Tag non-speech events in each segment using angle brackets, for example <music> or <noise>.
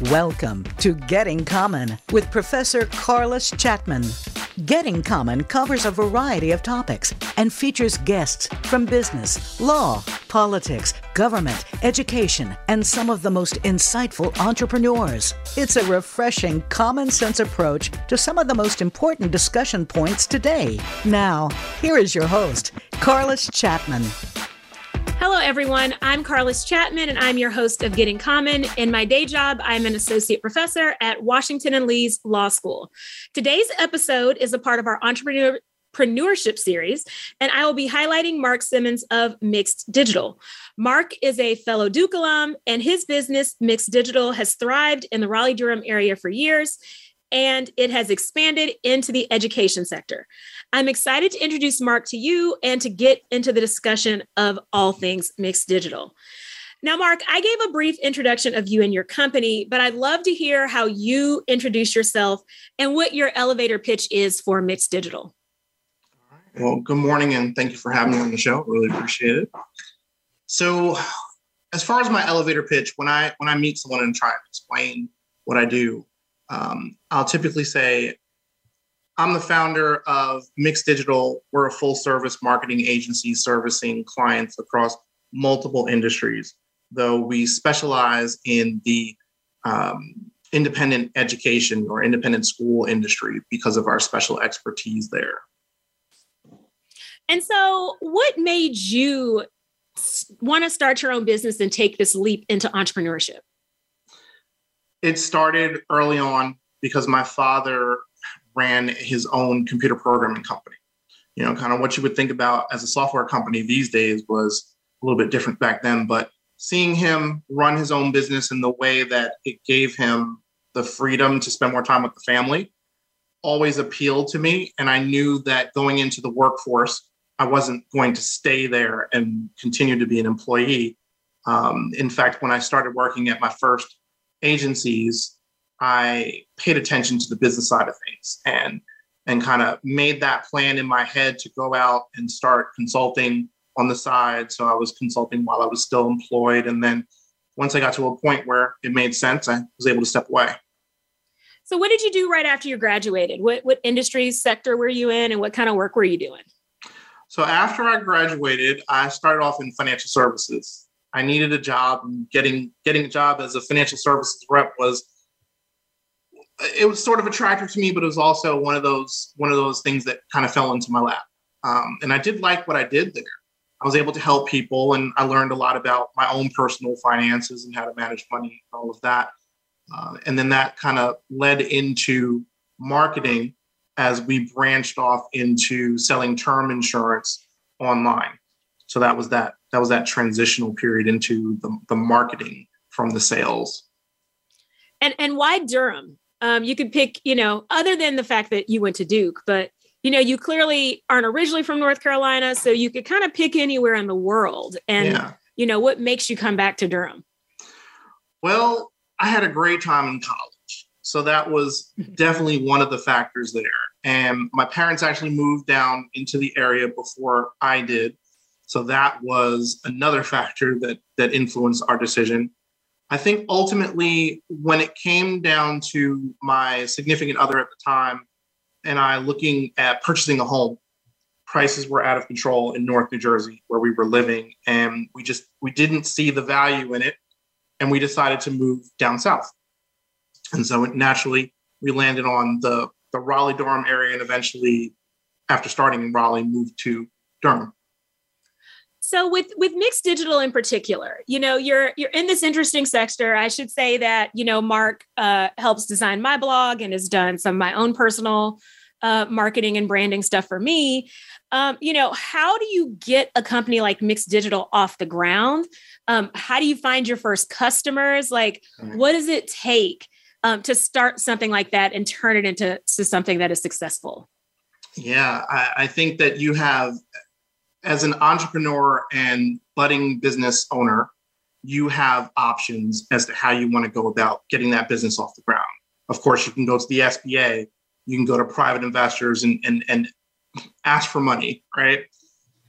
Welcome to Getting Common with Professor Carlos Chapman. Getting Common covers a variety of topics and features guests from business, law, politics, government, education, and some of the most insightful entrepreneurs. It's a refreshing, common sense approach to some of the most important discussion points today. Now, here is your host, Carlos Chapman. Hello, everyone. I'm Carlos Chapman, and I'm your host of Getting Common. In my day job, I'm an associate professor at Washington and Lee's Law School. Today's episode is a part of our entrepreneur entrepreneurship series, and I will be highlighting Mark Simmons of Mixed Digital. Mark is a fellow Duke alum, and his business, Mixed Digital, has thrived in the Raleigh Durham area for years and it has expanded into the education sector. I'm excited to introduce Mark to you and to get into the discussion of all things mixed digital. Now, Mark, I gave a brief introduction of you and your company, but I'd love to hear how you introduce yourself and what your elevator pitch is for mixed digital. Well, good morning and thank you for having me on the show. Really appreciate it. So, as far as my elevator pitch, when I when I meet someone and try to explain what I do, um, I'll typically say, I'm the founder of Mixed Digital. We're a full service marketing agency servicing clients across multiple industries, though we specialize in the um, independent education or independent school industry because of our special expertise there. And so, what made you want to start your own business and take this leap into entrepreneurship? It started early on because my father ran his own computer programming company. You know, kind of what you would think about as a software company these days was a little bit different back then. But seeing him run his own business in the way that it gave him the freedom to spend more time with the family always appealed to me. And I knew that going into the workforce, I wasn't going to stay there and continue to be an employee. Um, in fact, when I started working at my first agencies, I paid attention to the business side of things and and kind of made that plan in my head to go out and start consulting on the side. So I was consulting while I was still employed. And then once I got to a point where it made sense, I was able to step away. So what did you do right after you graduated? What what industry sector were you in and what kind of work were you doing? So after I graduated, I started off in financial services. I needed a job and getting getting a job as a financial services rep was it was sort of attractive to me, but it was also one of those one of those things that kind of fell into my lap. Um, and I did like what I did there. I was able to help people, and I learned a lot about my own personal finances and how to manage money and all of that. Uh, and then that kind of led into marketing as we branched off into selling term insurance online. So that was that that was that transitional period into the, the marketing from the sales. And and why Durham? Um, you could pick, you know, other than the fact that you went to Duke, but you know, you clearly aren't originally from North Carolina, so you could kind of pick anywhere in the world. And yeah. you know, what makes you come back to Durham? Well, I had a great time in college. So that was definitely one of the factors there. And my parents actually moved down into the area before I did. So that was another <laughs> factor that that influenced our decision. I think ultimately, when it came down to my significant other at the time and I looking at purchasing a home, prices were out of control in North New Jersey where we were living, and we just we didn't see the value in it, and we decided to move down south. And so naturally, we landed on the the Raleigh Durham area, and eventually, after starting in Raleigh, moved to Durham. So with with mixed digital in particular, you know, you're you're in this interesting sector. I should say that you know Mark uh, helps design my blog and has done some of my own personal uh, marketing and branding stuff for me. Um, you know, how do you get a company like Mixed Digital off the ground? Um, how do you find your first customers? Like, what does it take um, to start something like that and turn it into to something that is successful? Yeah, I, I think that you have as an entrepreneur and budding business owner, you have options as to how you want to go about getting that business off the ground. Of course, you can go to the SBA, you can go to private investors and, and, and ask for money, right?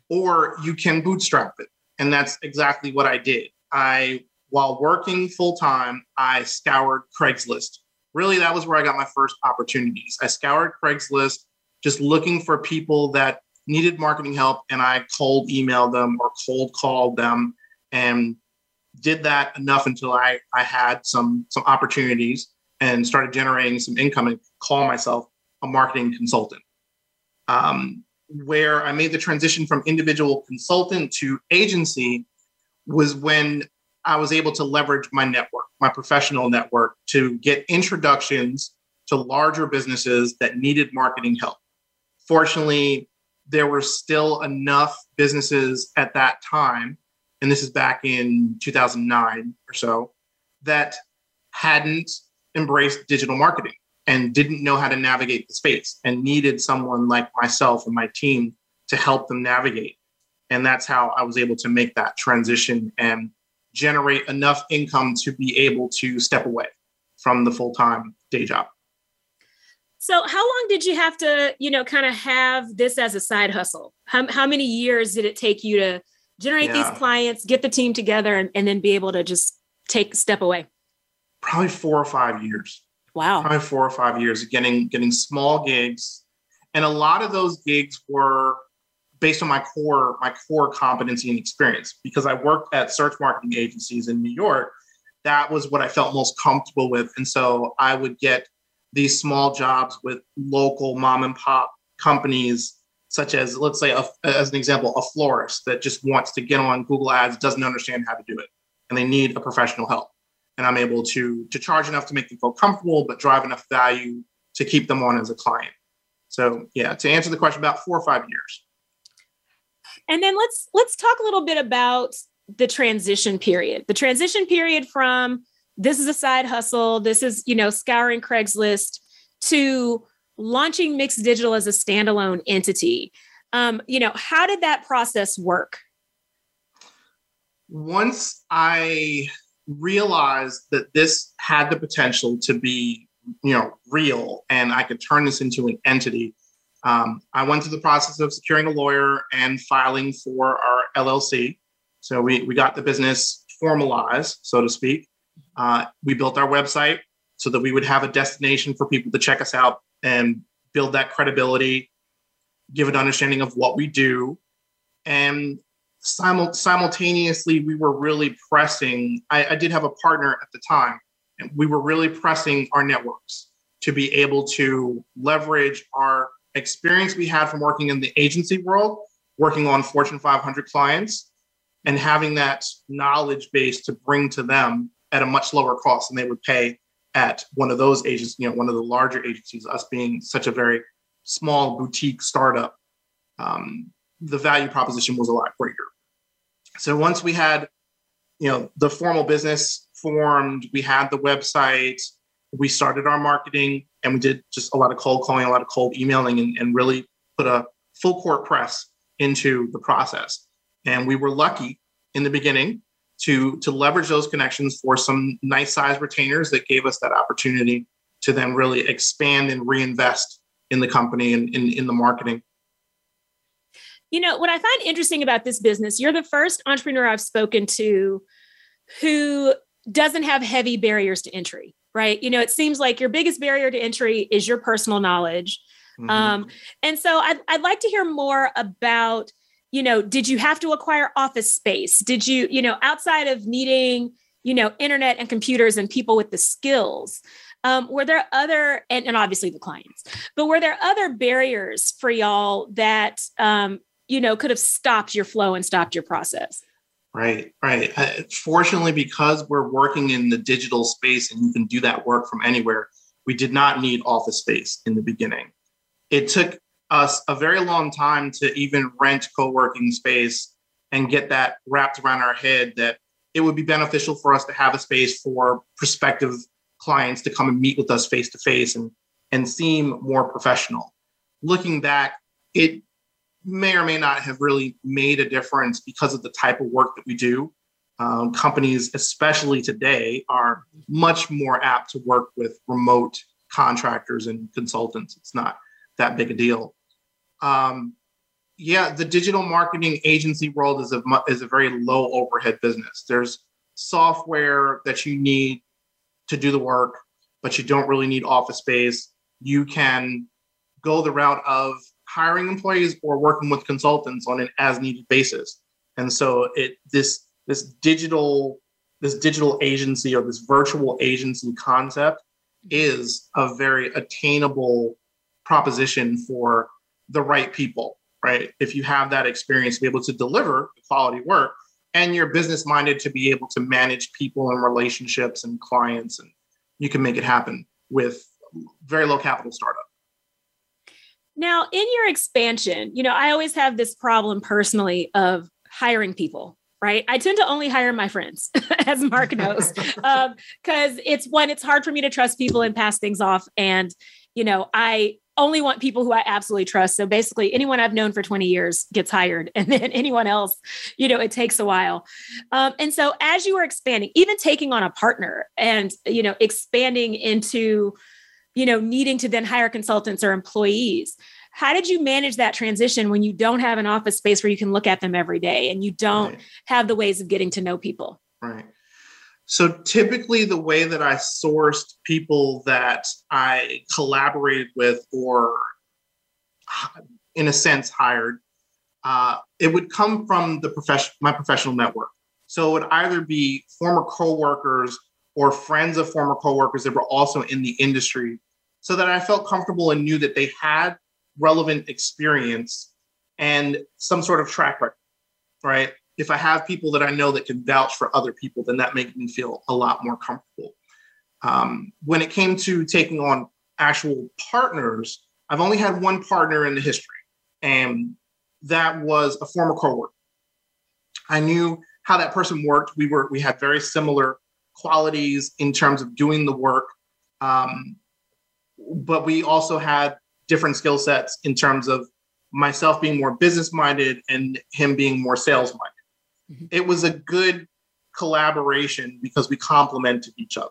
Or you can bootstrap it. And that's exactly what I did. I while working full time, I scoured Craigslist. Really, that was where I got my first opportunities. I scoured Craigslist just looking for people that needed marketing help, and I cold emailed them or cold called them and did that enough until I, I had some, some opportunities and started generating some income and call myself a marketing consultant. Um, where I made the transition from individual consultant to agency was when I was able to leverage my network, my professional network, to get introductions to larger businesses that needed marketing help. Fortunately, there were still enough businesses at that time, and this is back in 2009 or so, that hadn't embraced digital marketing and didn't know how to navigate the space and needed someone like myself and my team to help them navigate. And that's how I was able to make that transition and generate enough income to be able to step away from the full time day job. So, how long did you have to, you know, kind of have this as a side hustle? How, how many years did it take you to generate yeah. these clients, get the team together, and, and then be able to just take step away? Probably four or five years. Wow. Probably four or five years getting getting small gigs. And a lot of those gigs were based on my core, my core competency and experience. Because I worked at search marketing agencies in New York, that was what I felt most comfortable with. And so I would get these small jobs with local mom and pop companies such as let's say a, as an example a florist that just wants to get on google ads doesn't understand how to do it and they need a professional help and I'm able to to charge enough to make them feel comfortable, but drive enough value to keep them on as a client. So yeah, to answer the question, about four or five years. And then let's let's talk a little bit about the transition period. The transition period from this is a side hustle, this is you know scouring Craigslist to launching Mixed Digital as a standalone entity. Um, you know, how did that process work? Once I realized that this had the potential to be, you know, real and I could turn this into an entity. Um, I went through the process of securing a lawyer and filing for our LLC. So we, we got the business formalized, so to speak. Uh, we built our website so that we would have a destination for people to check us out and build that credibility, give an understanding of what we do. And simul- simultaneously, we were really pressing. I, I did have a partner at the time, and we were really pressing our networks to be able to leverage our experience we had from working in the agency world, working on Fortune 500 clients, and having that knowledge base to bring to them at a much lower cost than they would pay at one of those agencies, you know, one of the larger agencies, us being such a very small boutique startup, um, the value proposition was a lot greater. So once we had, you know, the formal business formed, we had the website, we started our marketing, and we did just a lot of cold calling, a lot of cold emailing, and, and really put a full court press into the process. And we were lucky in the beginning to to leverage those connections for some nice size retainers that gave us that opportunity to then really expand and reinvest in the company and in, in the marketing you know, what I find interesting about this business, you're the first entrepreneur I've spoken to who doesn't have heavy barriers to entry, right? You know, it seems like your biggest barrier to entry is your personal knowledge. Mm-hmm. Um, and so I'd, I'd like to hear more about, you know, did you have to acquire office space? Did you, you know, outside of needing, you know, internet and computers and people with the skills, um, were there other and, and, obviously the clients but were there other barriers for y'all that um, you know could have stopped your flow and stopped your process? Right right. Uh, fortunately because we're working in the digital space and you can do that work from anywhere we did not need office space in the beginning. It took us a very long time to even rent co-working space and get that wrapped around our head that it would be beneficial for us to have a space for prospective clients to come and meet with us face to face and and seem more professional looking back it may or may not have really made a difference because of the type of work that we do. Um, companies, especially today, are much more apt to work with remote contractors and consultants. It's not that big a deal. Um, yeah, the digital marketing agency world is a is a very low overhead business. There's software that you need to do the work, but you don't really need office space. You can go the route of hiring employees or working with consultants on an as needed basis. And so it this this digital this digital agency or this virtual agency concept is a very attainable proposition for the right people, right? If you have that experience to be able to deliver quality work and you're business minded to be able to manage people and relationships and clients, and you can make it happen with very low capital startup. Now, in your expansion, you know, I always have this problem personally of hiring people right? I tend to only hire my friends, <laughs> as Mark knows, because <laughs> um, it's one, it's hard for me to trust people and pass things off. And, you know, I only want people who I absolutely trust. So basically, anyone I've known for 20 years gets hired, and then <laughs> anyone else, you know, it takes a while. Um, and so as you are expanding, even taking on a partner and, you know, expanding into, you know, needing to then hire consultants or employees, how did you manage that transition when you don't have an office space where you can look at them every day and you don't right. have the ways of getting to know people right so typically the way that i sourced people that i collaborated with or in a sense hired uh, it would come from the profession my professional network so it would either be former coworkers or friends of former coworkers that were also in the industry so that i felt comfortable and knew that they had relevant experience and some sort of track record, right? If I have people that I know that can vouch for other people, then that makes me feel a lot more comfortable. Um, when it came to taking on actual partners, I've only had one partner in the history, and that was a former coworker. I knew how that person worked. We were we had very similar qualities in terms of doing the work, um, but we also had different skill sets in terms of myself being more business minded and him being more sales minded. Mm-hmm. It was a good collaboration because we complemented each other.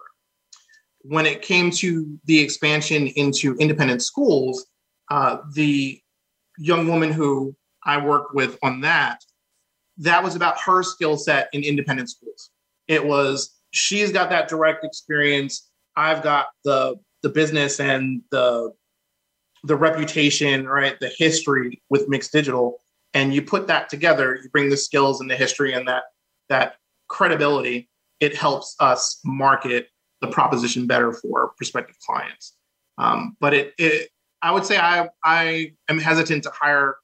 When it came to the expansion into independent schools, uh, the young woman who I worked with on that, that was about her skill set in independent schools. It was she's got that direct experience. I've got the the business and the the reputation, right, the history with mixed digital, and you put that together, you bring the skills and the history and that that credibility, it helps us market the proposition better for prospective clients. Um, but it, it, I would say I I am hesitant to hire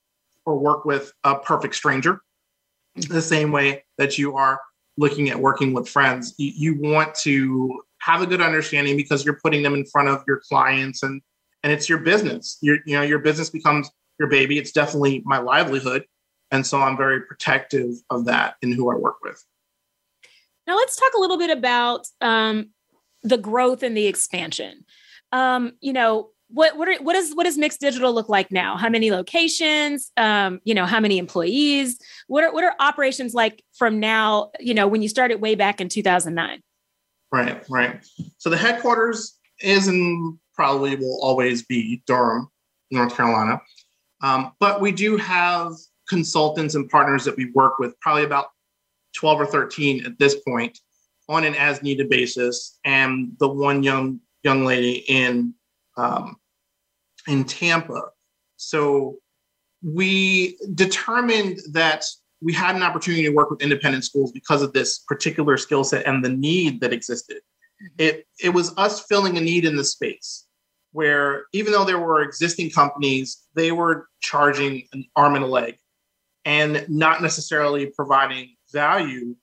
or work with a perfect stranger, the same way that you are looking at working with friends. You, you want to have a good understanding because you're putting them in front of your clients and and it's your business. Your you know your business becomes your baby. It's definitely my livelihood, and so I'm very protective of that in who I work with. Now let's talk a little bit about um, the growth and the expansion. Um, you know, what what are, what does what does mixed digital look like now? How many locations? Um, you know, how many employees? What are what are operations like from now? You know, when you started way back in 2009. Right, right. So the headquarters is in probably will always be Durham, North Carolina. Um, but we do have consultants and partners that we work with, probably about 12 or 13 at this point, on an as needed basis. And the one young young lady in um, in Tampa. So we determined that we had an opportunity to work with independent schools because of this particular skill set and the need that existed. Mm-hmm. It it was us filling a need in the space where even though there were existing companies, they were charging an arm and a leg and not necessarily providing value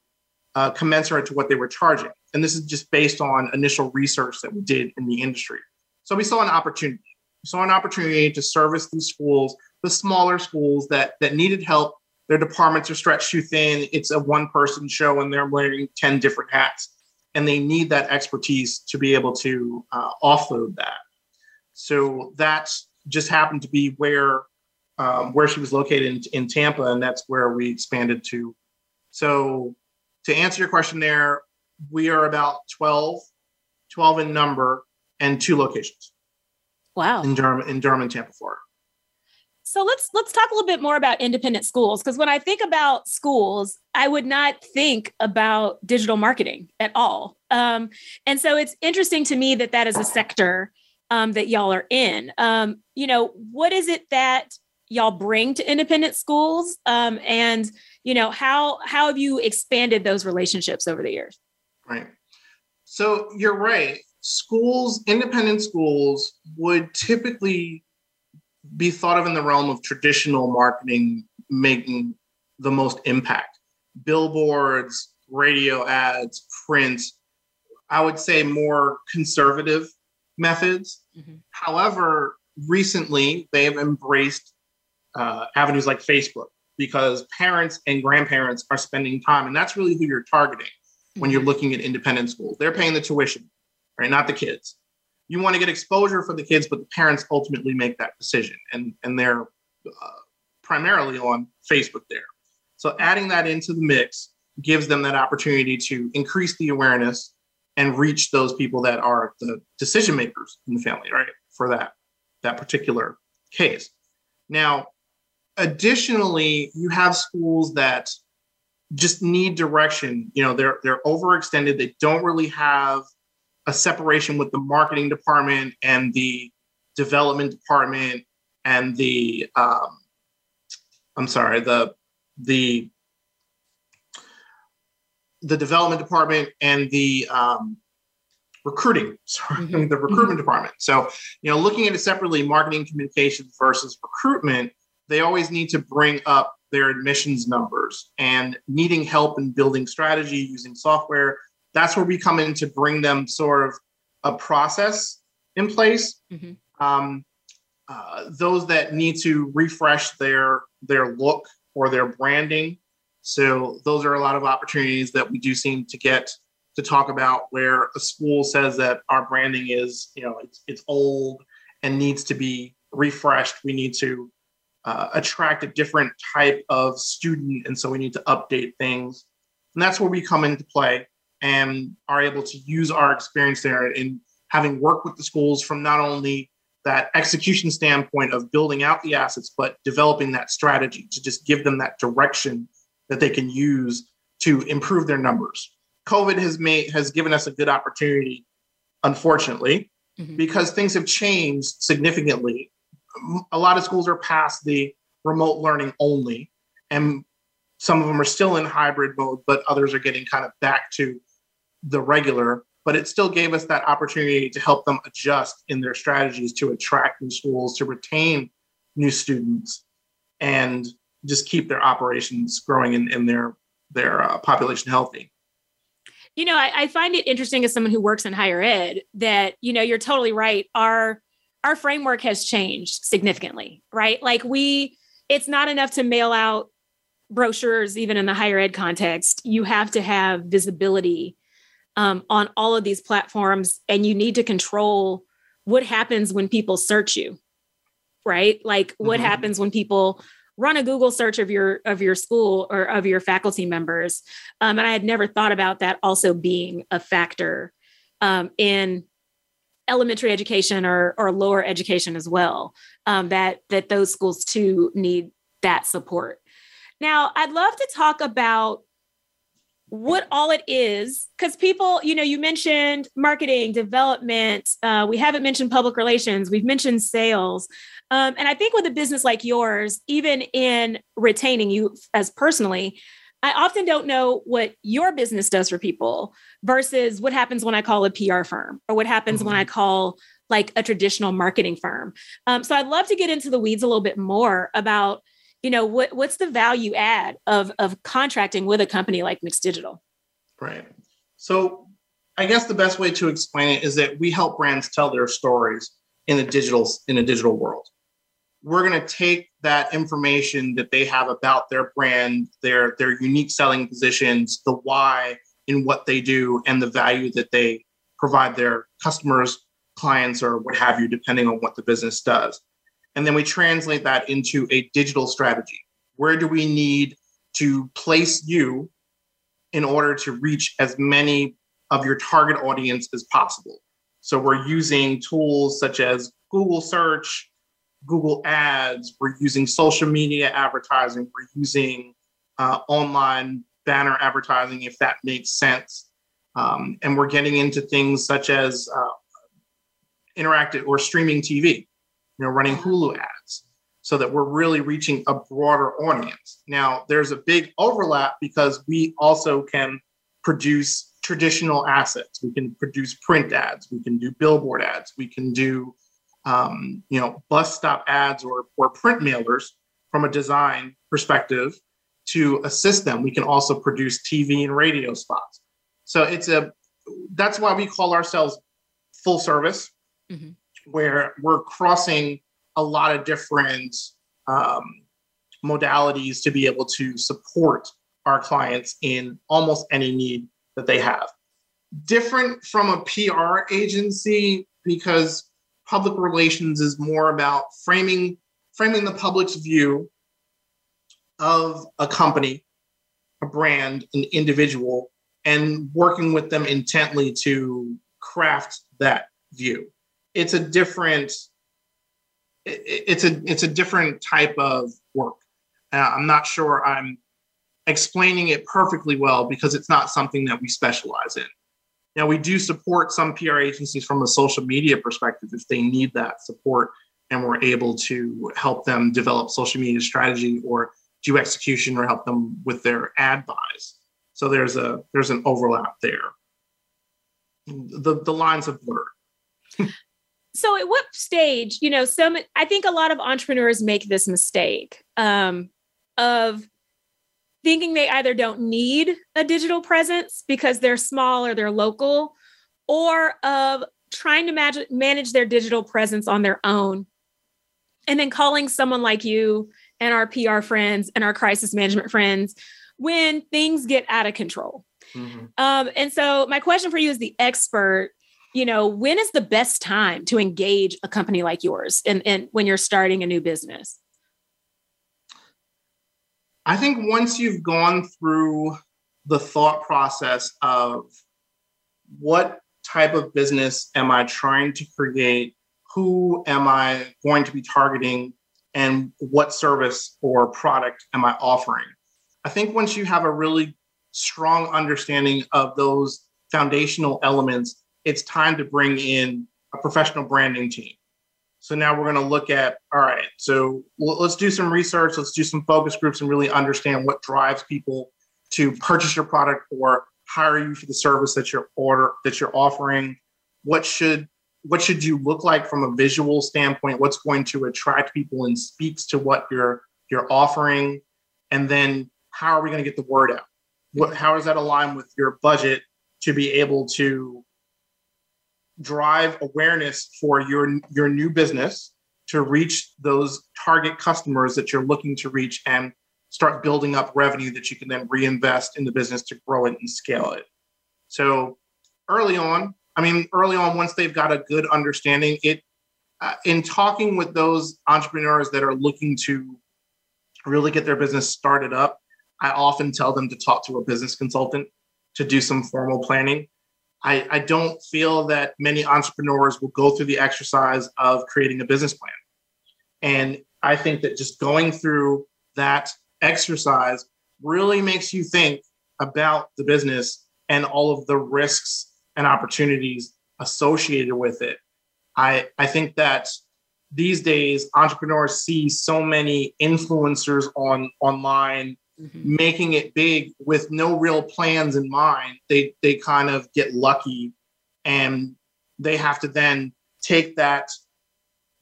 uh, commensurate to what they were charging. And this is just based on initial research that we did in the industry. So we saw an opportunity. We saw an opportunity to service these schools, the smaller schools that that needed help. Their departments are stretched too thin. It's a one-person show, and they're wearing ten different hats, and they need that expertise to be able to uh, offload that. So that just happened to be where um, where she was located in, in Tampa, and that's where we expanded to. So to answer your question there, we are about 12, 12 in number and two locations. Wow. In Durham, in Durham and Tampa, Florida. So let's let's talk a little bit more about independent schools because when I think about schools, I would not think about digital marketing at all. Um, and so it's interesting to me that that is a sector um, that y'all are in. Um, you know, what is it that y'all bring to independent schools, um, and you know how how have you expanded those relationships over the years? Right. So you're right. Schools, independent schools, would typically be thought of in the realm of traditional marketing making the most impact. Billboards, radio ads, print, I would say more conservative methods. Mm-hmm. However, recently they have embraced uh, avenues like Facebook because parents and grandparents are spending time, and that's really who you're targeting mm-hmm. when you're mm-hmm. looking at independent schools. They're paying the tuition, right? Not the kids you want to get exposure for the kids, but the parents ultimately make that decision, and and they're uh, primarily on Facebook there. So adding that into the mix gives them that opportunity to increase the awareness and reach those people that are the decision makers in the family, right? For that that particular case. Now, additionally, you have schools that just need direction. You know, they're they're overextended. They don't really have a separation with the marketing department and the development department and the um, I'm sorry the the the development department and the um, recruiting <laughs> sorry mm-hmm. the recruitment mm-hmm. department so you know looking at it separately marketing communications versus recruitment they always need to bring up their admissions numbers and needing help in building strategy using software that's where we come in to bring them sort of a process in place. Mm-hmm. Um, uh, those that need to refresh their their look or their branding. So those are a lot of opportunities that we do seem to get to talk about where a school says that our branding is, you know, it's, it's old and needs to be refreshed. We need to uh, attract a different type of student, and so we need to update things. And that's where we come into play and are able to use our experience there in having worked with the schools from not only that execution standpoint of building out the assets, but developing that strategy to just give them that direction that they can use to improve their numbers. COVID has made has given us a good opportunity, unfortunately, mm-hmm. because things have changed significantly. A lot of schools are past the remote learning only, and some of them are still in hybrid mode, but others are getting kind of back to the regular, but it still gave us that opportunity to help them adjust in their strategies to attract new schools, to retain new students, and just keep their operations growing and, and their their uh, population healthy. You know, I, I find it interesting as someone who works in higher ed that you know you're totally right. Our our framework has changed significantly, right? Like we, it's not enough to mail out brochures even in the higher ed context you have to have visibility um, on all of these platforms and you need to control what happens when people search you right like what mm-hmm. happens when people run a google search of your of your school or of your faculty members. Um, and i had never thought about that also being a factor um, in elementary education or, or lower education as well um, that that those schools too need that support. Now i'd love to talk about what all it is because people you know you mentioned marketing development uh, we haven't mentioned public relations we've mentioned sales um, and i think with a business like yours even in retaining you as personally i often don't know what your business does for people versus what happens when i call a pr firm or what happens mm-hmm. when i call like a traditional marketing firm um, so i'd love to get into the weeds a little bit more about you know what what's the value add of of contracting with a company like mixed digital? Right. So i guess the best way to explain it is that we help brands tell their stories in the digital in a digital world. We're going to take that information that they have about their brand their their unique selling positions the why in what they do and the value that they provide their customers clients or what have you depending on what the business does and then we translate that into a digital strategy. Where do we need to place you in order to reach as many of your target audience as possible? So we're using tools such as Google search, Google Ads, we're using social media advertising, we're using uh, online banner advertising, if that makes sense. Um, and we're getting into things such as uh, interactive or streaming TV, you know, running Hulu ads so that we're really reaching a broader audience. Now, there's a big overlap because we also can produce traditional assets. We can produce print ads, we can do billboard ads, we can do um, you know bus stop ads or, or print mailers from a design perspective to assist them. We can also produce TV and radio spots. So it's a that's why we call ourselves full service, mm-hmm. Where we're crossing a lot of different um, modalities to be able to support our clients in almost any need that they have. Different from a PR agency because public relations is more about framing framing the public's view of a company, a brand, an individual, and working with them intently to craft that view. It's a different it's a it's a different type of work. Uh, I'm not sure I'm explaining it perfectly well because it's not something that we specialize in. Now we do support some PR agencies from a social media perspective if they need that support, and we're able to help them develop social media strategy or do execution or help them with their ad buys. So there's a there's an overlap there. The the lines have blurred. <laughs> so at what stage you know some i think a lot of entrepreneurs make this mistake um, of thinking they either don't need a digital presence because they're small or they're local or of trying to manage, manage their digital presence on their own and then calling someone like you and our pr friends and our crisis management friends when things get out of control mm-hmm. um, and so my question for you is the expert you know, when is the best time to engage a company like yours and, when you're starting a new business? I think once you've gone through the thought process of what type of business am I trying to create? Who am I going to be targeting? And what service or product am I offering? I think once you have a really strong understanding of those foundational elements, it's time to bring in a professional branding team. So now we're going to look at all right, so let's do some research, let's do some focus groups and really understand what drives people to purchase your product or hire you for the service that you're order that you're offering. What should what should you look like from a visual standpoint? What's going to attract people and speaks to what you're you're offering? And then how are we going to get the word out? What how does that align with your budget to be able to drive awareness for your your new business to reach those target customers that you're looking to reach and start building up revenue that you can then reinvest in the business to grow it and scale it. So early on, I mean, early on, once they've got a good understanding, it uh, in talking with those entrepreneurs that are looking to really get their business started up, I often tell them to talk to a business consultant to do some formal planning I, I don't feel that many entrepreneurs will go through the exercise of creating a business plan. And I think that just going through that exercise really makes you think about the business and all of the risks and opportunities associated with it. I, I think that these days entrepreneurs see so many influencers on online mm-hmm. making it big with no real plans in mind, they they kind of get lucky. And they have to then take that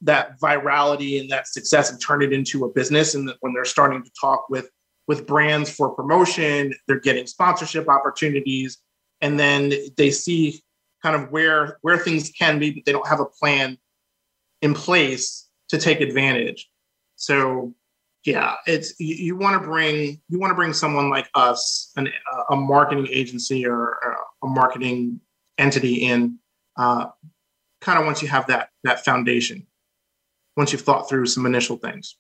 that virality and that success and turn it into a business. And when they're starting to talk with with brands for promotion they're getting sponsorship opportunities. And then they see kind of where where things can be but they don't have a plan in place to take advantage. So yeah it's you, you want to bring you want to bring someone like us an, a marketing agency or, a marketing entity in uh, kind of once you have that that foundation once you've thought through some initial things.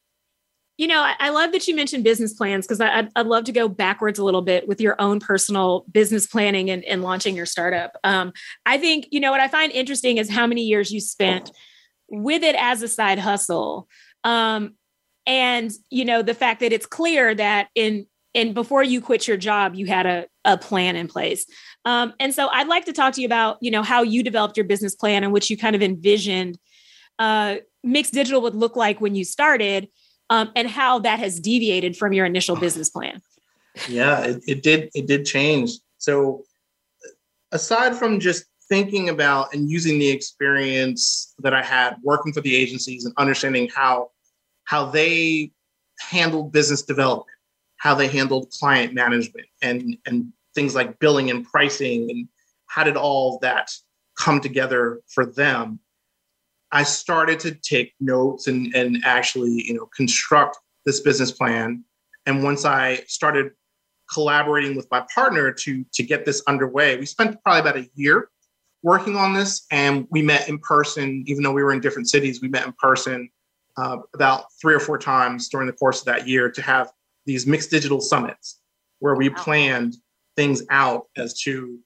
You know i, I love that you mentioned business plans because I'd, I'd, love to go backwards a little bit with your own personal business planning and, and launching your startup. Um, i think you know what i find interesting is how many years you spent with it as a side hustle. Um, and you know the fact that it's clear that in and before you quit your job you had a, a plan in place. Um, and so i'd like to talk to you about you know how you developed your business plan and which you kind of envisioned uh, mixed digital would look like when you started um, and how that has deviated from your initial business plan. Yeah it, it did it did change. So aside from just thinking about and using the experience that i had working for the agencies and understanding how how they handled business development how they handled client management and and things like billing and pricing and how did all that come together for them. I started to take notes and and actually you know construct this business plan. And once i started collaborating with my partner to to get this underway we spent probably about a year working on this and we met in person even though we were in different cities we met in person uh, about three or four times during the course of that year to have these mixed digital summits where we wow. planned things out as to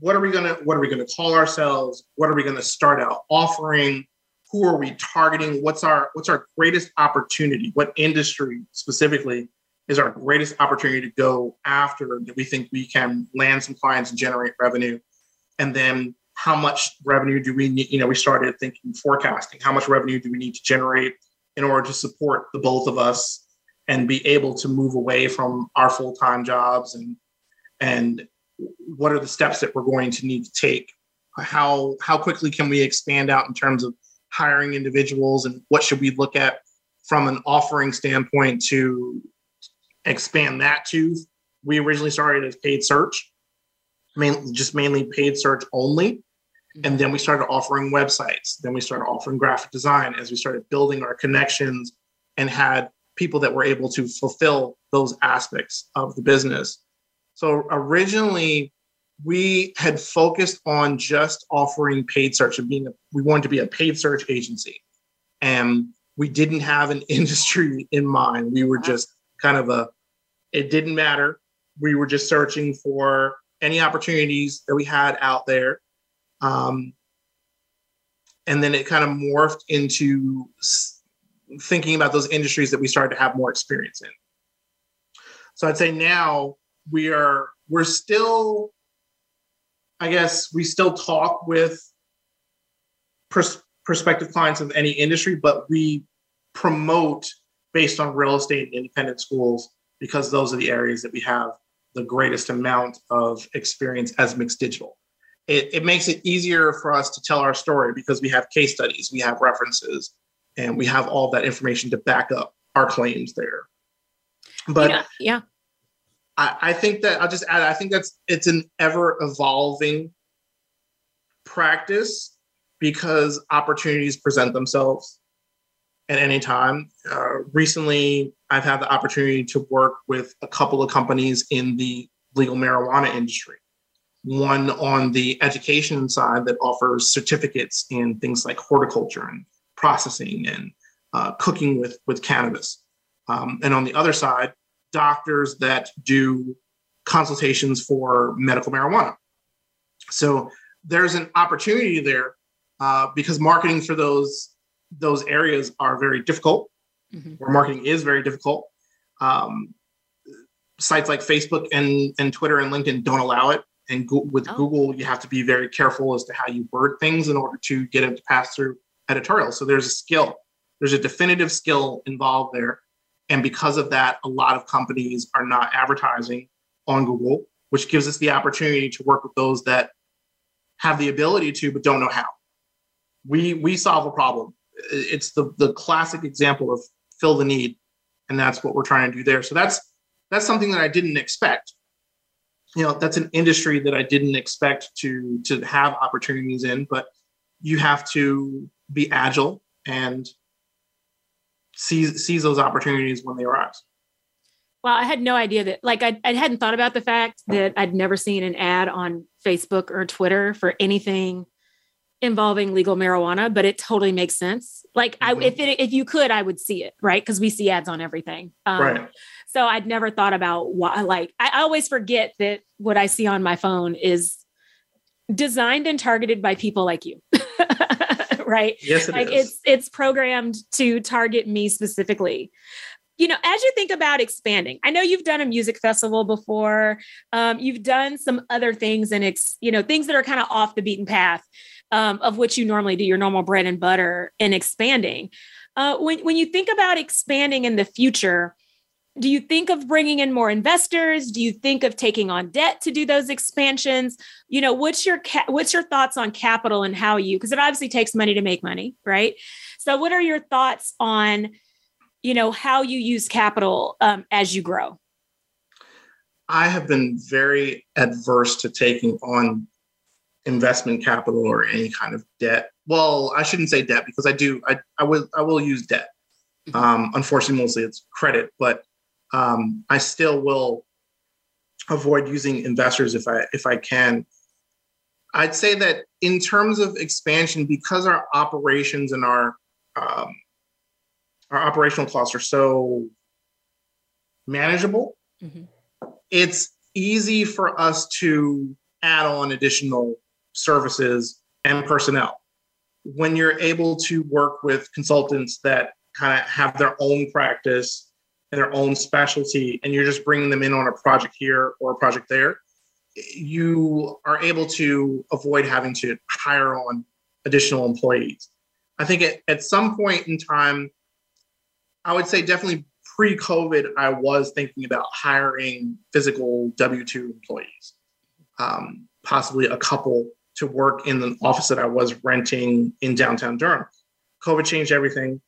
what are we going to what are we going to call ourselves? What are we going to start out offering? Who are we targeting? What's our what's our greatest opportunity? What industry specifically is our greatest opportunity to go after that we think we can land some clients and generate revenue? And then how much revenue do we need you know we started thinking forecasting how much revenue do we need to generate in order to support the both of us and be able to move away from our full-time jobs and and what are the steps that we're going to need to take? How how quickly can we expand out in terms of hiring individuals and what should we look at from an offering standpoint to expand that to? We originally started as paid search mainly just mainly paid search only mm-hmm. and then we started offering websites then we started offering graphic design as we started building our connections and had people that were able to fulfill those aspects of the business. So originally, we had focused on just offering paid search and being a, we wanted to be a paid search agency. And we didn't have an <laughs> industry in mind. We were just kind of a, it didn't matter. We were just searching for any opportunities that we had out there. Um, and then it kind of morphed into thinking about those industries that we started to have more experience in. So I'd say now we are we're still, I guess we still talk with pers- prospective clients of any industry, but we promote based on real estate and independent schools because those are the areas that we have the greatest amount of experience as mixed digital. It, it makes it easier for us to tell our story because we have case studies, we have references, and we have all that information to back up our claims there. But yeah, yeah. I, I think that I'll just add, I think that's it's an ever evolving practice because opportunities present themselves at any time. Uh, recently, I've had the opportunity to work with a couple of companies in the legal marijuana industry. One on the education side that offers certificates in things like horticulture and processing and uh, cooking with with cannabis. Um, and on the other side, doctors that do consultations for medical marijuana. So there's an opportunity there uh, because marketing for those those areas are very difficult. Mm-hmm. Where marketing is very difficult. Um, sites like Facebook and, and Twitter and LinkedIn don't allow it. And go- with oh. Google, you have to be very careful as to how you word things in order to get it to pass through editorial. So there's a skill, there's a definitive skill involved there. And because of that, a lot of companies are not advertising on Google, which gives us the opportunity to work with those that have the ability to, but don't know how. We, we solve a problem. It's the, the classic example of fill the need. And that's what we're trying to do there. So that's, that's something that I didn't expect. You know, that's an industry that I didn't expect to, to have opportunities in, but you have to be agile and seize seize those opportunities when they arise. Well, I had no idea that, like, I, I hadn't thought about the fact that I'd never seen an ad on Facebook or Twitter for anything involving legal marijuana, but it totally makes sense. Like, mm-hmm. I if it, if you could, I would see it, right? Because we see ads on everything. Um, right. So I'd never thought about why. Like, I always forget that what I see on my phone is designed and targeted by people like you. <laughs> right? Yes, it like is. it's it's programmed to target me specifically. You know, as you think about expanding, I know you've done a music festival before. Um, you've done some other things and it's you know things that are kind of off the beaten path um, of which you normally do your normal bread and butter and expanding. Uh, when when you think about expanding in the future, do you think of bringing in more investors? Do you think of taking on debt to do those expansions? You know what's your ca- what's your thoughts on capital and how you because it obviously takes money to make money right? So what are your thoughts on you know how you use capital um, as you grow? I have been very adverse to taking on investment capital or any kind of debt well i shouldn't say debt because i do i, I will i will use debt mm-hmm. um, unfortunately mostly it's credit but um, I still will avoid using investors if I if I can. I'd say that in terms of expansion, because our operations and our um, our operational costs are so manageable, mm-hmm. it's easy for us to add on additional services and personnel. When you're able to work with consultants that kind of have their own practice and their own specialty and you're just bringing them in on a project here or a project there, you are able to avoid having to hire on additional employees. I think at, at some point in time, I would say definitely pre COVID, I was thinking about hiring physical W 2 employees, um, possibly a couple to work in the office that I was renting in downtown Durham. COVID changed everything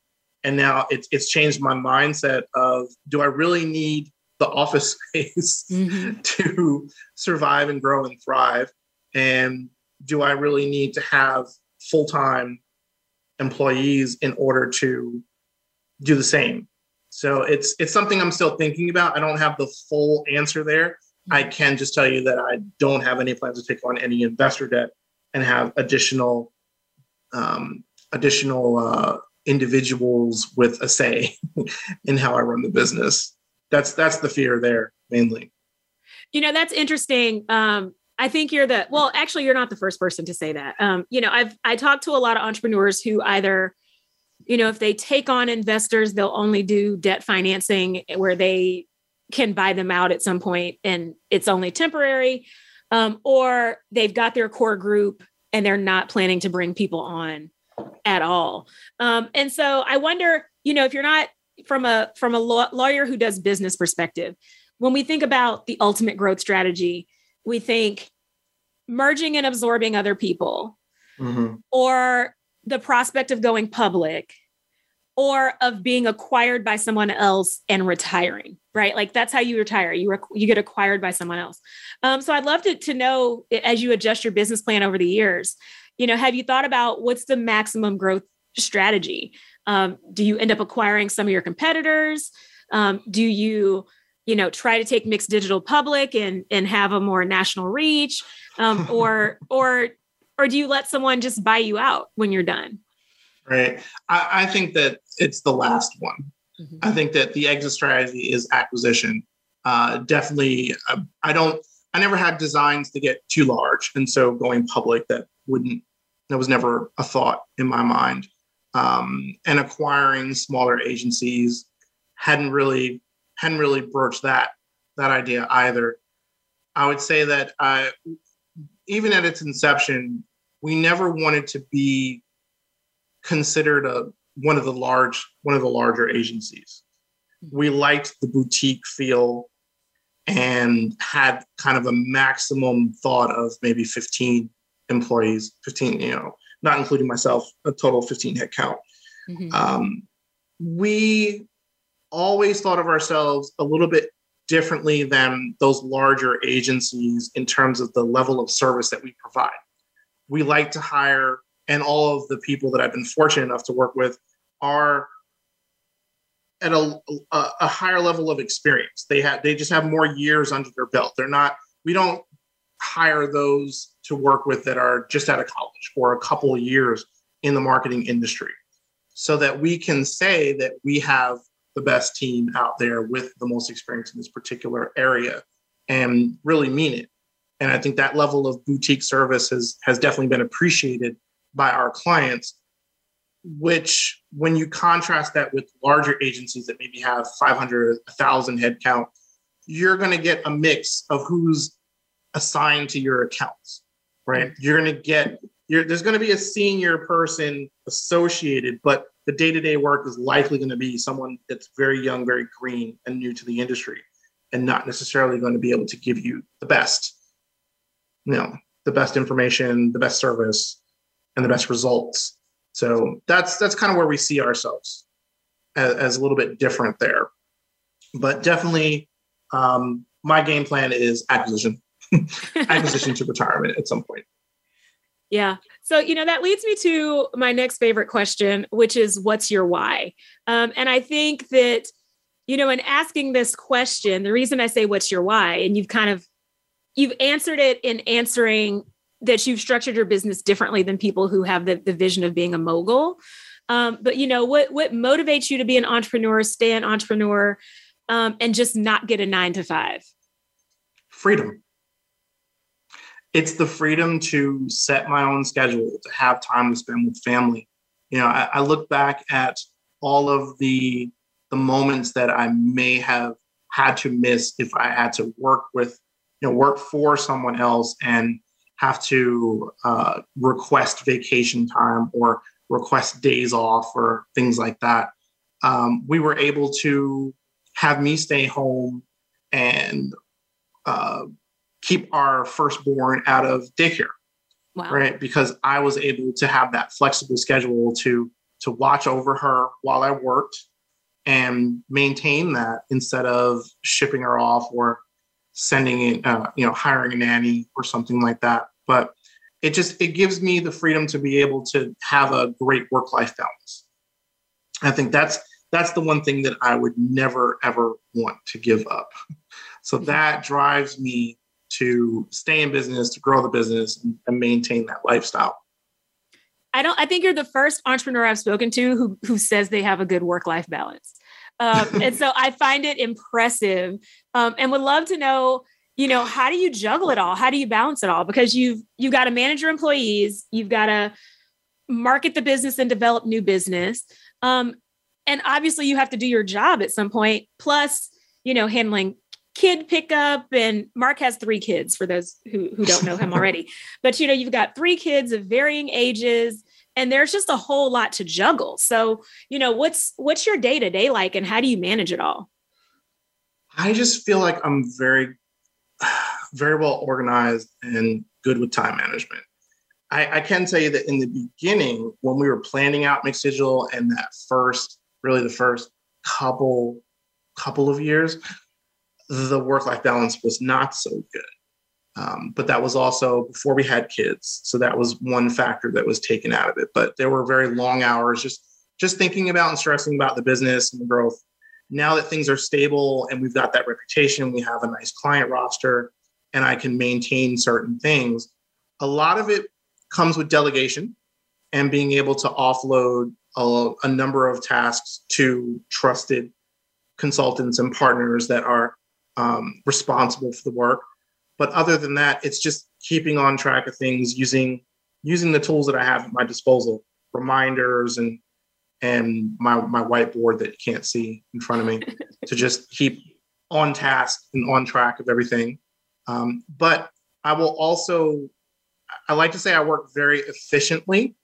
and now it's it's changed my mindset of do I really need the office <laughs> space mm-hmm. <laughs> to survive and grow and thrive and do I really need to have full-time employees in order to do the same so it's it's something I'm still thinking about I don't have the full answer there. I can just tell you that I don't have any plans to take on any investor debt and have additional um, additional uh, individuals with a say <laughs> in how I run the business. That's that's the fear there mainly. You know, that's interesting. Um, I think you're the well, actually, you're not the first person to say that. Um, you know, I've I talked to a lot of entrepreneurs who either, you know, if they take on investors, they'll only do debt financing where they can buy them out at some point and it's only temporary. Um, or they've got their core group and they're not planning to bring people on at all. Um, and so I wonder, you know, if you're not from a from a law, lawyer who does business perspective, when we think about the ultimate growth strategy, we think merging and absorbing other people, mm-hmm. or the prospect of going public, or of being acquired by someone else and retiring. Right, like that's how you retire. You rec- you get acquired by someone else. Um, so I'd love to to know as you adjust your business plan over the years you know have you thought about what's the maximum growth strategy? Um, do you end up acquiring some of your competitors? Um, do you you know try to take mixed digital public and and have a more national reach? Um, <laughs> or or or do you let someone just buy you out when you're done? Right. I, I think that it's the last one mm-hmm. i think that the exit strategy is acquisition uh, definitely uh, i don't i never had designs to get too large and so going public that wouldn't that was never a thought in my mind. Um, and acquiring smaller agencies hadn't really hadn't really broached that that idea either. I would say that uh, even at its inception, we never wanted to be considered a one of the large one of the larger agencies. We liked the boutique feel and had kind of a maximum thought of maybe 15 employees, 15, you know, not including myself, a total of 15 head count. Mm-hmm. Um, we always thought of ourselves a little bit differently than those larger agencies in terms of the level of service that we provide. We like to hire, and all of the people that I've been fortunate enough to work with are at a, a, a higher level of experience. They have they just have more years under their belt. They're not. We don't hire those to work with that are just out of college or a couple of years in the marketing industry so that we can say that we have the best team out there with the most experience in this particular area and really mean it and i think that level of boutique service has, has definitely been appreciated by our clients which when you contrast that with larger agencies that maybe have 500 1000 headcount you're going to get a mix of who's assigned to your accounts right? Mm-hmm. You're going to get there's going to be a senior person associated but the day-to-day work is likely going to be someone that's very young very green and new to the industry and not necessarily going to be able to give you the best you know the best information the best service and the best results so that's that's kind of where we see ourselves as, as a little bit different there. But definitely, um, my game plan is acquisition, <laughs> acquisition to retirement at some point. Yeah. So, you know, that leads me to my next favorite question, which is what's your why? Um, and I think that, you know, in asking this question, the reason I say what's your why, and you've kind of you've answered it in answering that you've structured your business differently than people who have the, the vision of being a mogul. Um, but you know what what motivates you to be an entrepreneur, stay an entrepreneur, um, and just not get a nine to five? Freedom. It's the freedom to set my own schedule, to have time to spend with family. You know, I, I look back at all of the the moments that I may have had to miss if I had to work with, you know, work for someone else and have to uh, request vacation time or request days off or things like that. Um, we were able to have me stay home and uh, keep our firstborn out of daycare. Wow. Right. Because I was able to have that flexible schedule to to watch over her while I worked and maintain that instead of shipping her off or sending it, uh, you know, hiring a nanny or something like that. But it just it gives me the freedom to be able to have a great work life balance. I think that's that's the one thing that I would never ever want to give up. So mm-hmm. that drives me to stay in business, to grow the business, and, and maintain that lifestyle. I don't. I think you're the first entrepreneur I've spoken to who who says they have a good work life balance. Um, and <laughs> so I find it impressive um, and would love to know, you know, how do you juggle it all? How do you balance it all? Because you've you've got to manage your employees, you've got to market the business and develop new business. Um, and obviously you have to do your job at some point. plus, you know, handling kid pickup and Mark has three kids for those who, who don't know him already. <laughs> But you know, you've got three kids of varying ages and there's just a whole lot to juggle. So, you know, what's what's your day to day like, and how do you manage it all? I just feel like I'm very, <sighs> very well organized and good with time management. I, I can tell you that in the beginning, when we were planning out Mixed Digital and that first, really the first couple couple of years, the work life balance was not so good. Um, but that was also before we had kids, so that was one factor that was taken out of it. But there were very long hours, just just thinking about and stressing about the business and the growth. Now that things are stable and we've got that reputation, we have a nice client roster, and I can maintain certain things. A lot of it comes with delegation and being able to offload a, a number of tasks to trusted consultants and partners that are um, responsible for the work but other than that, it's just keeping on track of things using using the tools that I have at my disposal, reminders and and my my whiteboard that you can't see in front of me <laughs> to just keep on task and on track of everything. Um, but I will also I like to say I work very efficiently.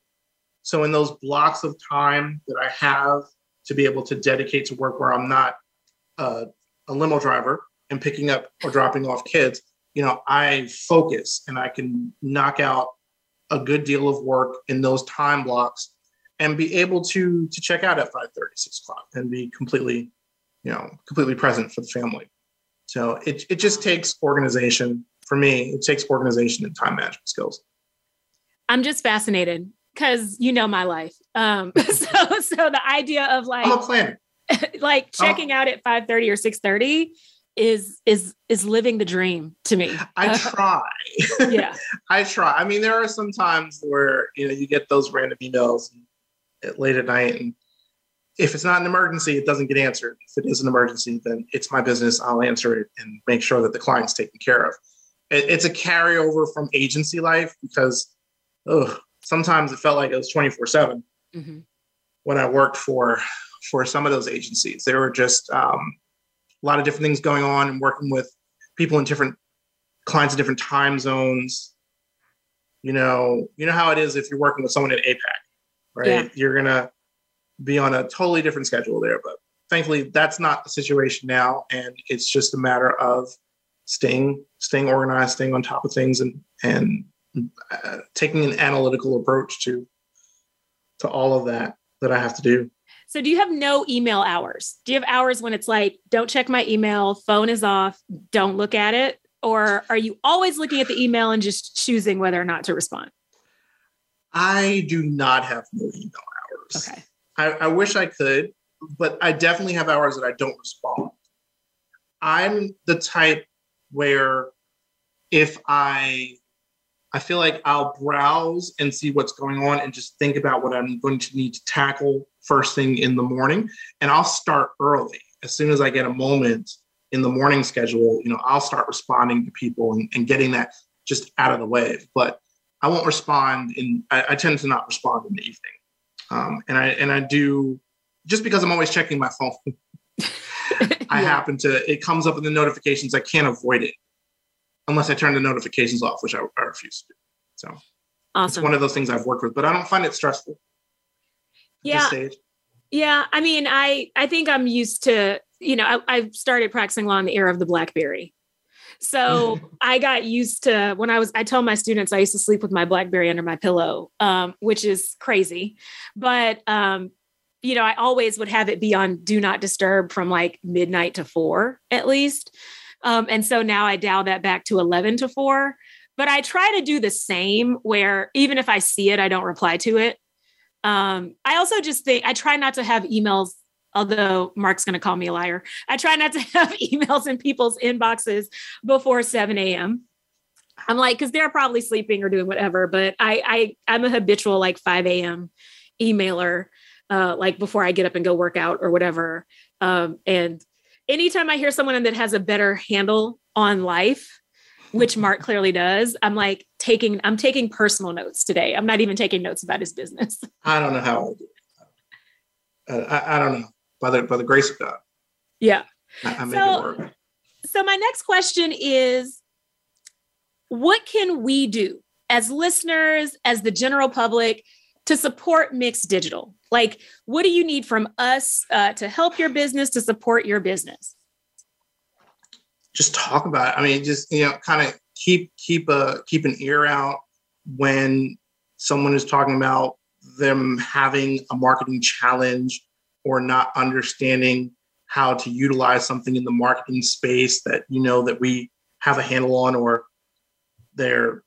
So in those blocks of time that I have to be able to dedicate to work where I'm not uh, a limo driver and picking up or dropping off kids, you know, I focus and I can knock out a good deal of work in those time blocks and be able to to check out at 5 30, 6 o'clock and be completely, you know, completely present for the family. So it, it just takes organization. For me, it takes organization and time management skills. I'm just fascinated because you know my life. Um, <laughs> so so the idea of like I'm a planner. <laughs> like checking out at 5 30 or 6 30 is is is living the dream to me. I try. <laughs> yeah. I try. I mean, there are some times where you know you get those random emails late at night, and if it's not an emergency, it doesn't get answered. If it is an emergency, then it's my business. I'll answer it and make sure that the client's taken care of. It, it's a carryover from agency life because, oh, sometimes it felt like it was twenty four seven. Mm-hmm. when I worked for for some of those agencies. There were just um, a lot of different things going on and working with people in different clients in different time zones. You know, you know how it is if you're working with someone at APAC, right? Yeah. You're gonna be on a totally different schedule there. But thankfully, that's not the situation now, and it's just a matter of staying staying organized, staying on top of things, and and uh, taking an analytical approach to to all of that that I have to do. So do you have no email hours? Do you have hours when it's like, don't check my email, phone is off, don't look at it? Or are you always looking at the email and just choosing whether or not to respond? I do not have no email hours. Okay. I, I wish I could, but I definitely have hours that I don't respond. I'm the type where if I I feel like I'll browse and see what's going on and just think about what I'm going to need to tackle first thing in the morning. And I'll start early. As soon as I get a moment in the morning schedule, you know, I'll start responding to people and, and getting that just out of the way. But I won't respond in I, I tend to not respond in the evening. Um, and I and I do just because I'm always checking my phone. <laughs> I <laughs> happen to it comes up in the notifications. I can't avoid it unless I turn the notifications off, which I, I refuse to do. So awesome. it's one of those things I've worked with, but I don't find it stressful. Yeah. Yeah. I mean, I I think I'm used to, you know, I, I started practicing law in the era of the Blackberry. So <laughs> I got used to when I was, I tell my students I used to sleep with my Blackberry under my pillow, um, which is crazy. But, um, you know, I always would have it be on do not disturb from like midnight to four at least. Um, and so now I dial that back to 11 to 4. But I try to do the same where even if I see it, I don't reply to it. Um, I also just think I try not to have emails, although Mark's going to call me a liar. I try not to <laughs> have emails in people's inboxes before 7 a.m. I'm like, because they're probably sleeping or doing whatever. But I, I I'm a habitual like 5 a.m. emailer, uh, like before I get up and go work out or whatever. Um, and anytime I hear someone that has a better handle on life, which Mark clearly does, I'm like taking I'm taking personal notes today. I'm not even taking notes about his business. <laughs> I don't know how I do it. Uh, I, I, don't know by the by the grace of God. Yeah. I, I make so, it work. So my next question is, what can we do as listeners, as the general public, to support mixed digital? Like, what do you need from us uh, to help your business, to support your business? Just talk about it. I mean, just you know, kind of keep keep a keep an ear out when someone is talking about them having a marketing challenge or not understanding how to utilize something in the marketing space that you know that we have a handle on or they're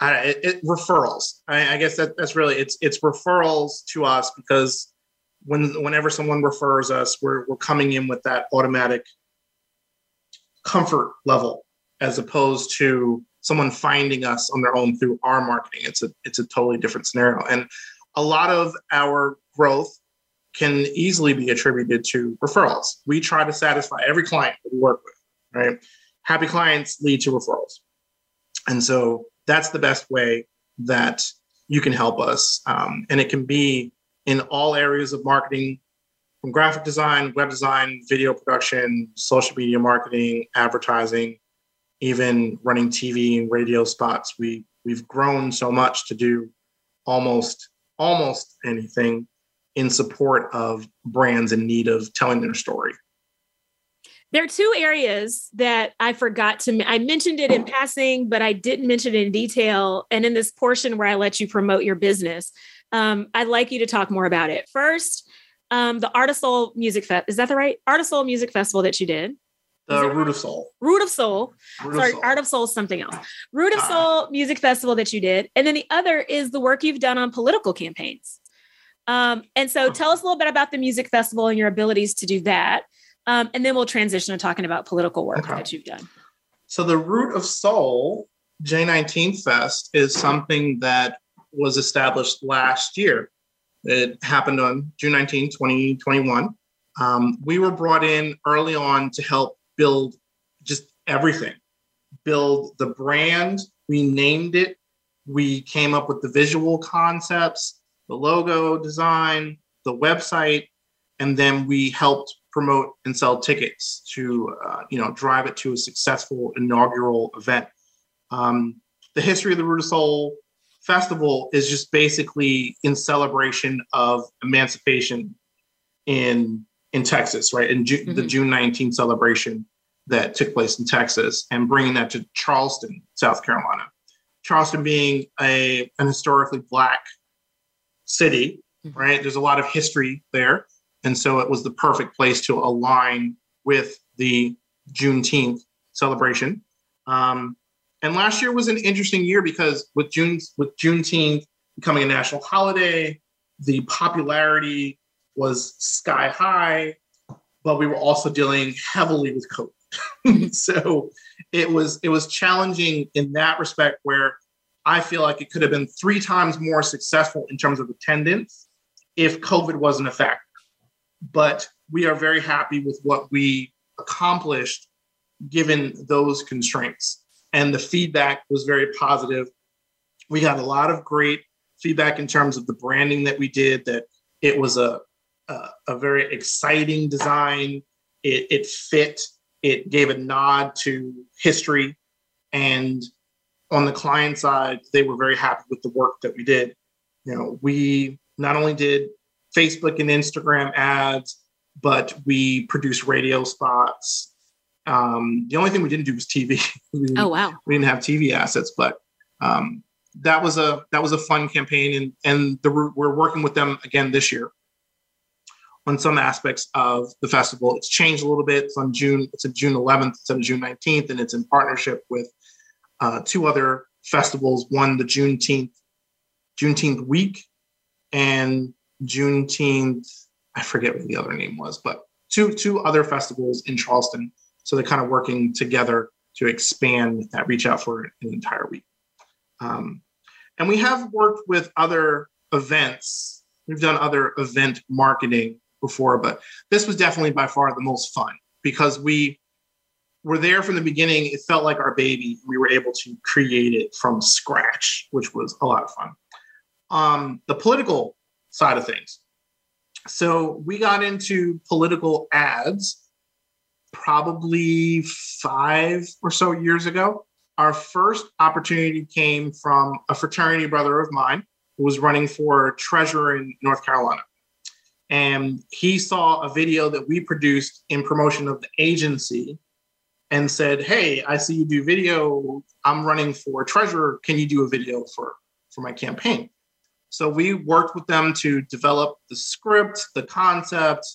I, it, it, referrals. I, I, guess that that's really it's it's referrals to us because when whenever someone refers us, we're we're coming in with that automatic comfort level as opposed to someone finding us on their own through our marketing. It's a it's a totally different scenario, and a lot of our growth can easily be attributed to referrals. We try to satisfy every client that we work with. Right, happy clients lead to referrals, and so that's the best way that you can help us. Um, and it can be in all areas of marketing from graphic design, web design, video production, social media marketing, advertising, even running TV and radio spots. We we've grown so much to do almost almost anything in support of brands in need of telling their story. There are two areas that I forgot to, I mentioned it in passing, but I didn't mention it in detail. And in this portion where I let you promote your business, um, I'd like you to talk more about it. First, um, the Art of Soul Music Fest. Is that the right Art of Soul Music Festival that you did? The Root of Soul. Root of Soul. Root Sorry, of Soul. Art of Soul is something else. Root of uh, Soul Music Festival that you did. And then the other is the work you've done on political campaigns. Um, and so tell us a little bit about the music festival and your abilities to do that. Um, and then we'll transition to talking about political work okay. that you've done. So the root of soul, J19 Fest, is something that was established last year. It happened on June 19, 2021. Um, we were brought in early on to help build just everything, build the brand. We named it. We came up with the visual concepts, the logo design, the website, and then we helped promote and sell tickets to uh, you know drive it to a successful inaugural event. Um, the history of the Root of Soul Festival is just basically in celebration of emancipation in in Texas, right? In Ju- mm-hmm. the June 19th celebration that took place in Texas, and bringing that to Charleston, South Carolina. Charleston being a an historically black city, mm-hmm. right? There's a lot of history there, and so it was the perfect place to align with the Juneteenth celebration. Um, and last year was an interesting year because with June with Juneteenth becoming a national holiday, the popularity was sky high, but we were also dealing heavily with COVID. <laughs> so it was it was challenging in that respect where I feel like it could have been three times more successful in terms of attendance if COVID wasn't a factor. But we are very happy with what we accomplished given those constraints. And the feedback was very positive. We got a lot of great feedback in terms of the branding that we did, that it was a, a, a very exciting design. It, it fit, it gave a nod to history. And on the client side, they were very happy with the work that we did. You know, we not only did Facebook and Instagram ads, but we produce radio spots. Um, the only thing we didn't do was TV. <laughs> we, oh wow! We didn't have TV assets, but um, that was a that was a fun campaign, and and the, we're working with them again this year on some aspects of the festival. It's changed a little bit. It's on June. It's on June 11th instead of June 19th, and it's in partnership with uh, two other festivals. One the Juneteenth Juneteenth week, and Juneteenth. I forget what the other name was, but two two other festivals in Charleston. So they're kind of working together to expand that reach out for an entire week. Um, and we have worked with other events. We've done other event marketing before, but this was definitely by far the most fun because we were there from the beginning. It felt like our baby. We were able to create it from scratch, which was a lot of fun. Um, the political side of things. So we got into political ads probably five or so years ago. Our first opportunity came from a fraternity brother of mine who was running for treasurer in North Carolina. And he saw a video that we produced in promotion of the agency and said, Hey, I see you do video. I'm running for treasurer. Can you do a video for, for my campaign? So we worked with them to develop the script, the concept,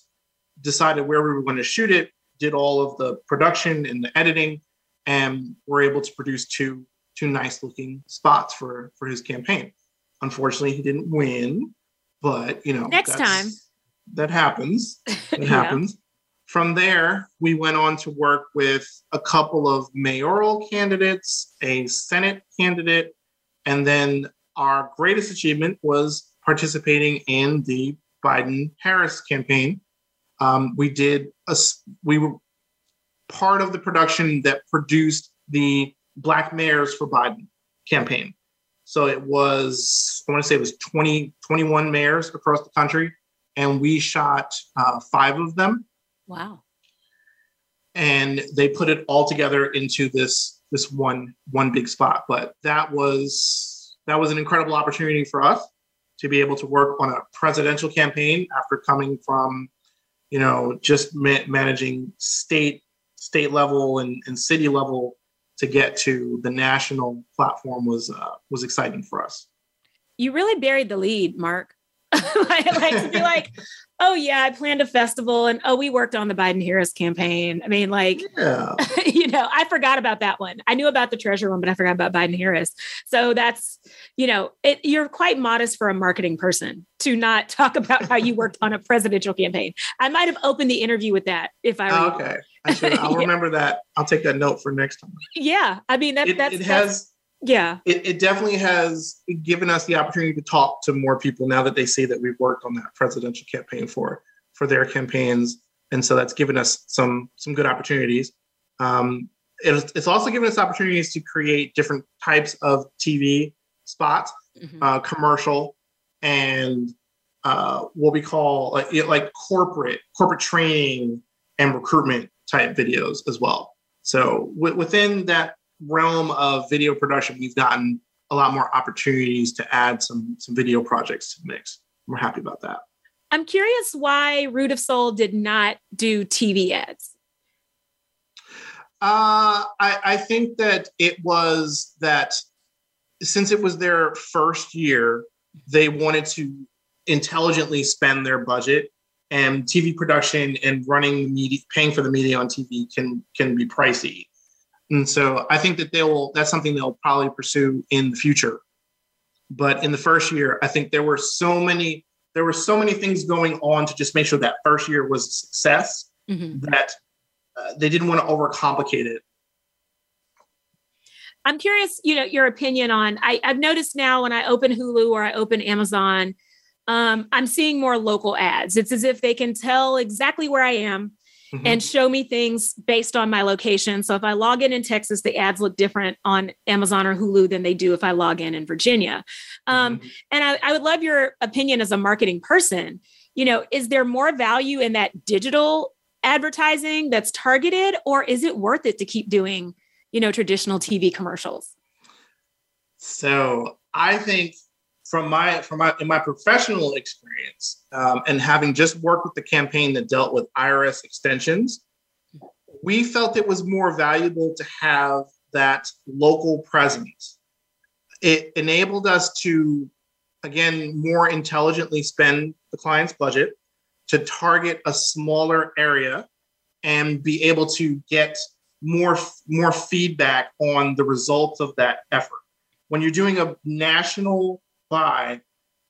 decided where we were going to shoot it, did all of the production and the editing, and were able to produce two two nice looking spots for for his campaign. Unfortunately, he didn't win, but you know, next time that happens. <laughs> It yeah. happens. From there, we went on to work with a couple of mayoral candidates, a Senate candidate, and then our greatest achievement was participating in the Biden Harris campaign. Um, we did a, we were part of the production that produced the Black Mayors for Biden campaign. So it was, I want to say it was 20, 21 mayors across the country, and we shot uh, five of them. Wow. And they put it all together into this this one one big spot. But that was that was an incredible opportunity for us to be able to work on a presidential campaign after coming from, you know, just ma- managing state state level and, and city level to get to the national platform was uh, was exciting for us. You really buried the lead, Mark. <laughs> I like to be like, oh yeah, I planned a festival and oh, we worked on the Biden Harris campaign. I mean, like, yeah. <laughs> you know, I forgot about that one. I knew about the treasure one, but I forgot about Biden Harris. So that's, you know, it, you're quite modest for a marketing person to not <laughs> talk about how you worked on a presidential campaign. I might have opened the interview with that if I were. Oh, okay. I should, I'll <laughs> yeah. remember that. I'll take that note for next time. Yeah. I mean, that, it, that's, it has, that's, yeah it, it definitely has given us the opportunity to talk to more people now that they see that we've worked on that presidential campaign for for their campaigns and so that's given us some some good opportunities um, it's, it's also given us opportunities to create different types of tv spots mm-hmm. uh, commercial and uh, what we call like, like corporate corporate training and recruitment type videos as well. So w- within that realm of video production, we've gotten a lot more opportunities to add some some video projects to the mix. We're happy about that. I'm curious why Root of Soul did not do TV ads. Uh, I, I think that it was that since it was their first year, they wanted to intelligently spend their budget and TV production and running media, paying for the media on TV can can be pricey. And so I think that they will. That's something they'll probably pursue in the future. But in the first year, I think there were so many there were so many things going on to just make sure that first year was a success mm-hmm. that uh, they didn't want to overcomplicate it. I'm curious, you know, your opinion on. I, I've noticed now when I open Hulu or I open Amazon, um, I'm seeing more local ads. It's as if they can tell exactly where I am mm-hmm. and show me things based on my location. So if I log in in Texas, the ads look different on Amazon or Hulu than they do if I log in in Virginia. Um, mm-hmm. And I, I would love your opinion as a marketing person. You know, is there more value in that digital advertising that's targeted, or is it worth it to keep doing, you know, traditional TV commercials? So I think from my from my in my professional experience um, and having just worked with the campaign that dealt with IRS extensions, we felt it was more valuable to have that local presence. It enabled us to, again, more intelligently spend the client's budget to target a smaller area and be able to get more more feedback on the results of that effort. When you're doing a national buy,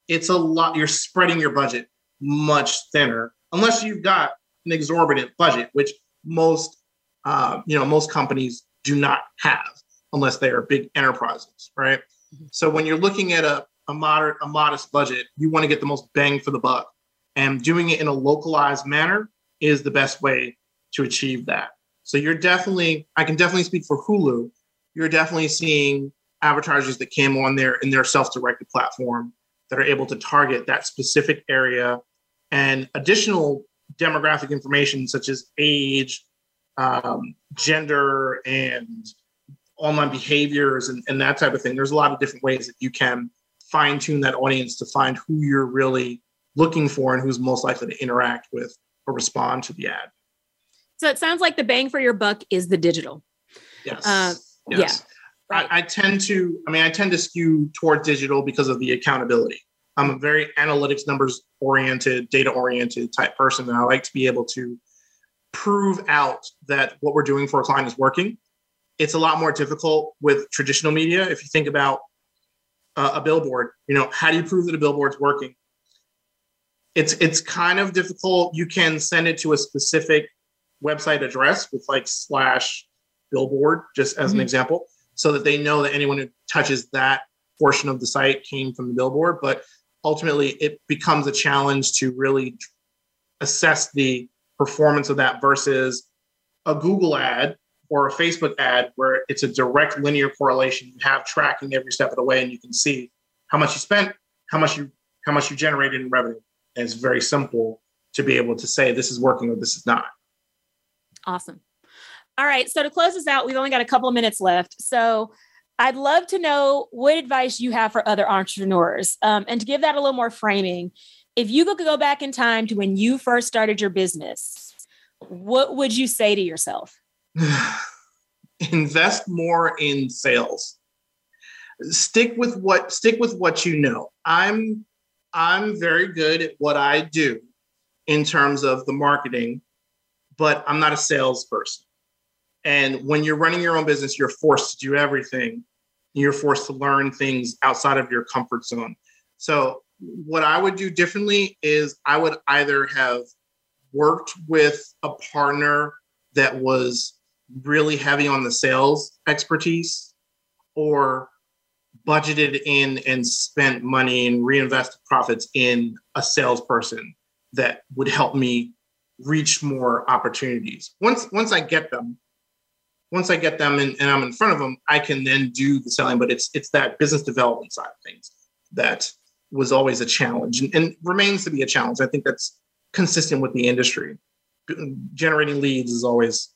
it's a lot. You're spreading your budget much thinner, unless you've got an exorbitant budget, which most uh, you know most companies do not have, unless they are big enterprises, right? Mm-hmm. So when you're looking at a a moderate a modest budget, you want to get the most bang for the buck, and doing it in a localized manner is the best way to achieve that. So you're definitely, I can definitely speak for Hulu. You're definitely seeing advertisers that came on there in their self-directed platform that are able to target that specific area and additional demographic information such as age, um, gender, and online behaviors and, and that type of thing. There's a lot of different ways that you can fine tune that audience to find who you're really looking for and who's most likely to interact with or respond to the ad. So it sounds like the bang for your buck is the digital. Yes. Uh, yes. Yeah. Right. I, I, tend to, I mean, I tend to skew toward digital because of the accountability. I'm a very analytics, numbers oriented, data oriented type person. And I like to be able to prove out that what we're doing for a client is working. It's a lot more difficult with traditional media. If you think about uh, a billboard, you know, how do you prove that a billboard's working? It's it's kind of difficult. You can send it to a specific website address with like slash billboard, just as mm-hmm. an example so that they know that anyone who touches that portion of the site came from the billboard. But ultimately, it becomes a challenge to really assess the performance of that versus a Google ad or a Facebook ad where it's a direct linear correlation. You have tracking every step of the way, and you can see how much you spent, how much you how much you generated in revenue. And it's very simple to be able to say this is working or this is not. Awesome. All right. So to close this out, we've only got a couple of minutes left. So I'd love to know what advice you have for other entrepreneurs. Um, and to give that a little more framing, if you could go back in time to when you first started your business, what would you say to yourself? <sighs> Invest more in sales. Stick with what stick with what you know. I'm I'm very good at what I do in terms of the marketing, but I'm not a salesperson. And when you're running your own business, you're forced to do everything. You're forced to learn things outside of your comfort zone. So, what I would do differently is I would either have worked with a partner that was really heavy on the sales expertise or budgeted in and spent money and reinvested profits in a salesperson that would help me reach more opportunities. Once once I get them, once I get them and, and I'm in front of them, I can then do the selling. But it's it's that business development side of things that was always a challenge and, and remains to be a challenge. I think that's consistent with the industry. Generating leads is always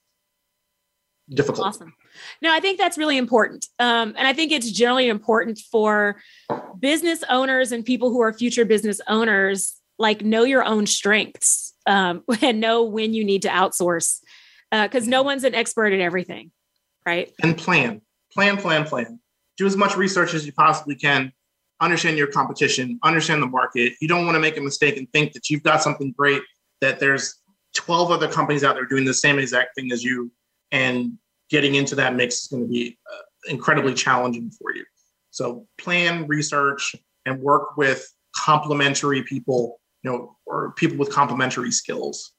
difficult. Awesome. No, I think that's really important. Um, and I think it's generally important for business owners and people who are future business owners, like know your own strengths um, <laughs> and know when you need to outsource because uh, no one's an expert at everything, right? And plan, plan, plan, plan. Do as much research as you possibly can. Understand your competition, understand the market. You don't want to make a mistake and think that you've got something great, that there's 12 other companies out there doing the same exact thing as you. And getting into that mix is going to be uh, incredibly challenging for you. So plan, research, and work with complementary people, you know, or people with complementary skills.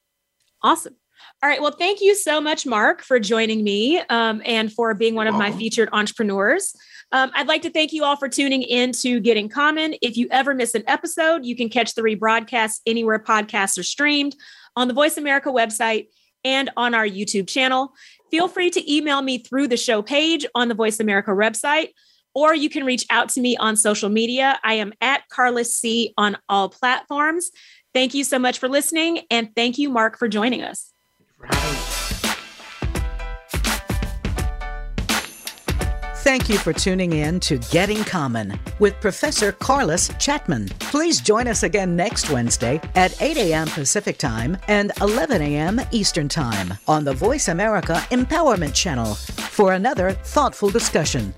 Awesome. All right. Well, thank you so much, Mark, for joining me um, and for being one of my featured entrepreneurs. Um, I'd like to thank you all for tuning in to Getting Candid. If you ever miss an episode, you can catch the rebroadcast anywhere podcasts are streamed on the Voice America website and on our YouTube channel. Feel free to email me through the show page on the Voice America website, or you can reach out to me on social media. I am at Carliss C on all platforms. Thank you so much for listening, and thank you, Mark, for joining us. Thank you for tuning in to Getting Candid with Professor Carliss Chatman. Please join us again next Wednesday at 8 a.m. Pacific Time and 11 a.m. Eastern Time on the Voice America Empowerment Channel for another thoughtful discussion.